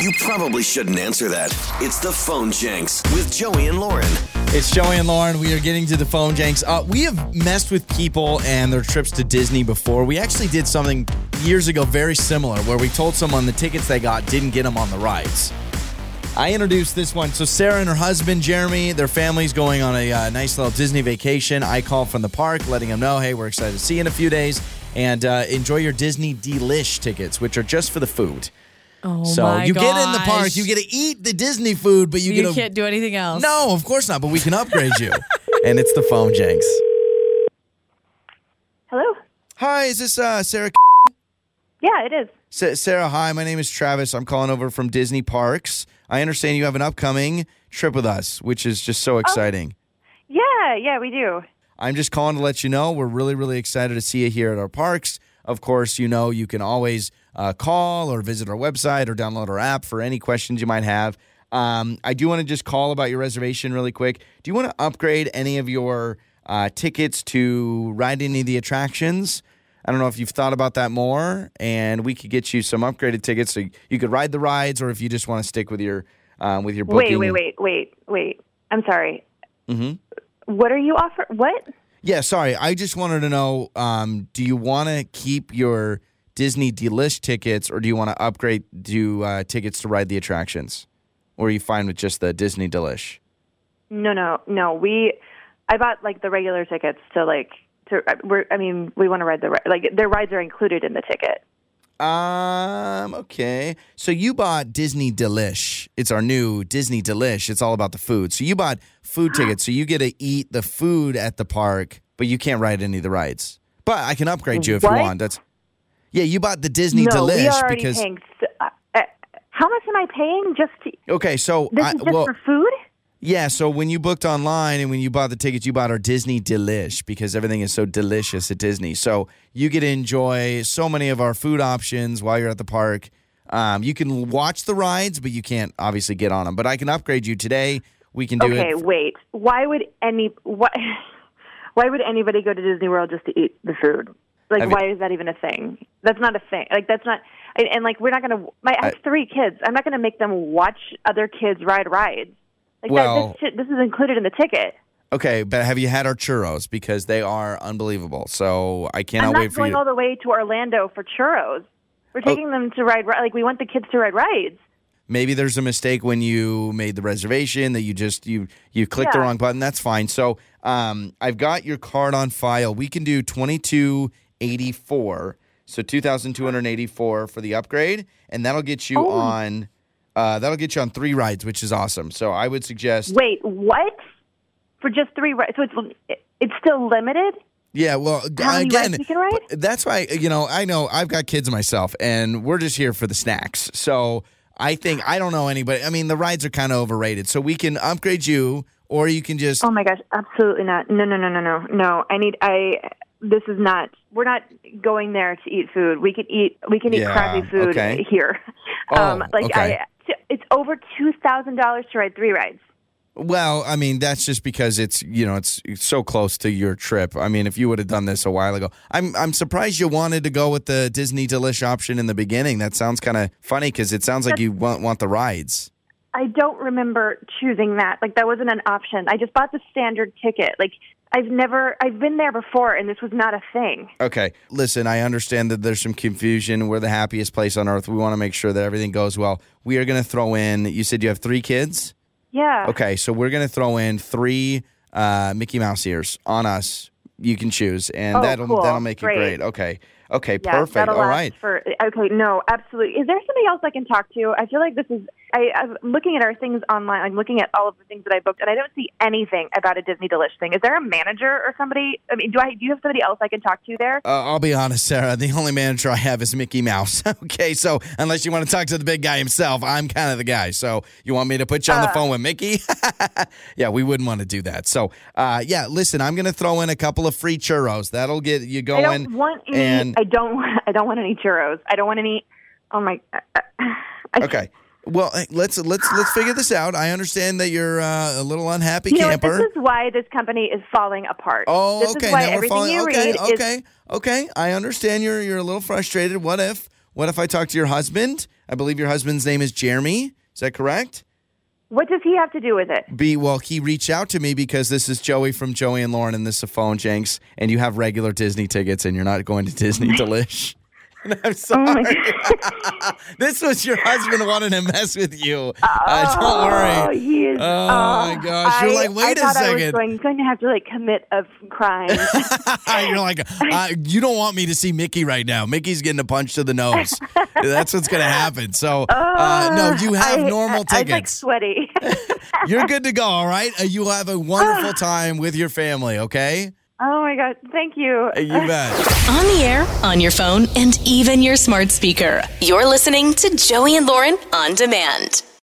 You probably shouldn't answer that. It's the phone Jenks with Joey and Lauren. It's Joey and Lauren. We are getting to the phone Jenks. Uh, we have messed with people and their trips to Disney before. We actually did something years ago very similar where we told someone the tickets they got didn't get them on the rides. I introduced this one. So Sarah and her husband Jeremy, their family's going on a uh, nice little Disney vacation. I call from the park, letting them know, hey, we're excited to see you in a few days, and uh, enjoy your Disney Delish tickets, which are just for the food. Oh so my you get in the park, gosh. you get to eat the Disney food, but you, You get to can't do anything else. no, of course not. But we can upgrade you, and it's the phone Jenks. Hello? Hi, is this uh, Sarah? Yeah, it is. Sa- Sarah, hi. My name is Travis. I'm calling over from Disney Parks. I understand you have an upcoming trip with us, which is just so exciting. Yeah, yeah, we do. I'm just calling to let you know we're really, really excited to see you here at our parks. Of course, you know you can always uh, call or visit our website or download our app for any questions you might have. Um, I do want to just call about your reservation really quick. Do you want to upgrade any of your uh, tickets to ride any of the attractions? I don't know if you've thought about that more, and we could get you some upgraded tickets so you could ride the rides, or if you just want to stick with your um, with your booking. Wait, wait, wait, wait, wait. I'm sorry. hmm What are you offering? What? Yeah, sorry. I just wanted to know um, do you want to keep your Disney Delish tickets or do you want to upgrade to uh, tickets to ride the attractions? Or are you fine with just the Disney Delish? No, no, no. We, I bought like the regular tickets to like to. We're, I mean, we want to ride the like their rides are included in the ticket. Um, okay. So you bought Disney Delish. It's our new Disney Delish. It's all about the food. So you bought food tickets. So you get to eat the food at the park, but you can't ride any of the rides. But I can upgrade you if What? you want. That's Yeah, you bought the Disney no, Delish we already because paying. Uh, uh, how much am I paying just to? Okay, so This I, is just well, for food. Yeah, so when you booked online and when you bought the tickets, you bought our Disney Delish because everything is so delicious at Disney. So you get to enjoy so many of our food options while you're at the park. Um, you can watch the rides, but you can't obviously get on them. But I can upgrade you today. We can do it. Okay, it. wait. Why would any what? Why would anybody go to Disney World just to eat the food? Like, you- why is that even a thing? That's not a thing. Like, that's not. And, and like, we're not gonna. My I have three kids. I'm not gonna make them watch other kids ride rides. Like Well- that. This, shit, this is included in the ticket. Okay, but have you had our churros? Because they are unbelievable. So I I'm cannot not wait for going all the way to Orlando for churros. We're taking them to ride. ri- Like, we want the kids to ride rides. maybe there's a mistake when you made the reservation that you just you you clicked the wrong button that's fine so um i've got your card on file we can do 2284 so 2284 for the upgrade and that'll get you Oh. on uh that'll get you on three rides which is awesome so i would suggest Wait, what? For just three rides? So it's it's still limited. Yeah, well, again, rides you can ride? that's why you know I know I've got kids myself, and we're just here for the snacks. So I think I don't know anybody. I mean, the rides are kind of overrated, so we can upgrade you, or you can just. Oh my gosh, absolutely not. No, no, no, no, no, no. I need. I. This is not. We're not going there to eat food. We can eat. We can eat Yeah, crappy food okay. here. Um, Oh, like okay. I. It's over two thousand dollars to ride three rides. Well, I mean, that's just because it's you know it's, it's so close to your trip. I mean, if you would have done this a while ago, I'm I'm surprised you wanted to go with the Disney Delish option in the beginning. That sounds kind of funny because it sounds like you want want the rides. I don't remember choosing that. Like that wasn't an option. I just bought the standard ticket. Like I've never. I've been there before, and this was not a thing. Okay. Listen, I understand that there's some confusion. We're the happiest place on earth. We want to make sure that everything goes well. We are going to throw in, you said you have three kids? Yeah. Okay. So we're going to throw in three uh, Mickey Mouse ears on us. You can choose, and Oh, that'll cool. that'll make Great. it great. Okay. Okay. Yeah, perfect. that'll All last right. For okay, no, absolutely. Is there somebody else I can talk to? I feel like this is. I, I'm looking at our things online. I'm looking at all of the things that I booked, and I don't see anything about a Disney Delish thing. Is there a manager or somebody? I mean, do I? Do you have somebody else I can talk to there? Uh, I'll be honest, Sarah. The only manager I have is Mickey Mouse. okay, so unless you want to talk to the big guy himself, I'm kind of the guy. So you want me to put you on the Uh. phone with Mickey? yeah, we wouldn't want to do that. So, uh, yeah, listen, I'm going to throw in a couple of free churros. That'll get you I going. don't want any. and I don't. want- I don't want any churros. I don't want any. Oh my. Okay. Well, let's let's let's figure this out. I understand that you're uh, a little unhappy You know, camper. this is why this company is falling apart. Oh, this okay. is why now we're everything falling. you okay, read is okay, okay. I understand you're you're a little frustrated. What if what if I talk to your husband? I believe your husband's name is Jeremy. Is that correct? What does he have to do with it? B, well, he reached out to me because this is Joey from Joey and Lauren, and this is a phone, Jenks, and you have regular Disney tickets, and you're not going to Disney Delish. I'm sorry. this was your husband wanting to mess with you. Uh, don't Oh, worry. he is, Oh, my gosh. You're I- like, wait I a thought I was going, going to have to like commit a crime. You're like, uh, you don't want me to see Mickey right now. Mickey's getting a punch to the nose. That's what's going to happen. So, uh, no, you have I- normal tickets. I'm like sweaty. You're good to go, all right? Uh, you will have a wonderful time with your family, okay? Oh my god! Thank you. You bet. On the air, on your phone, and even your smart speaker. You're listening to Joey and Lauren on demand.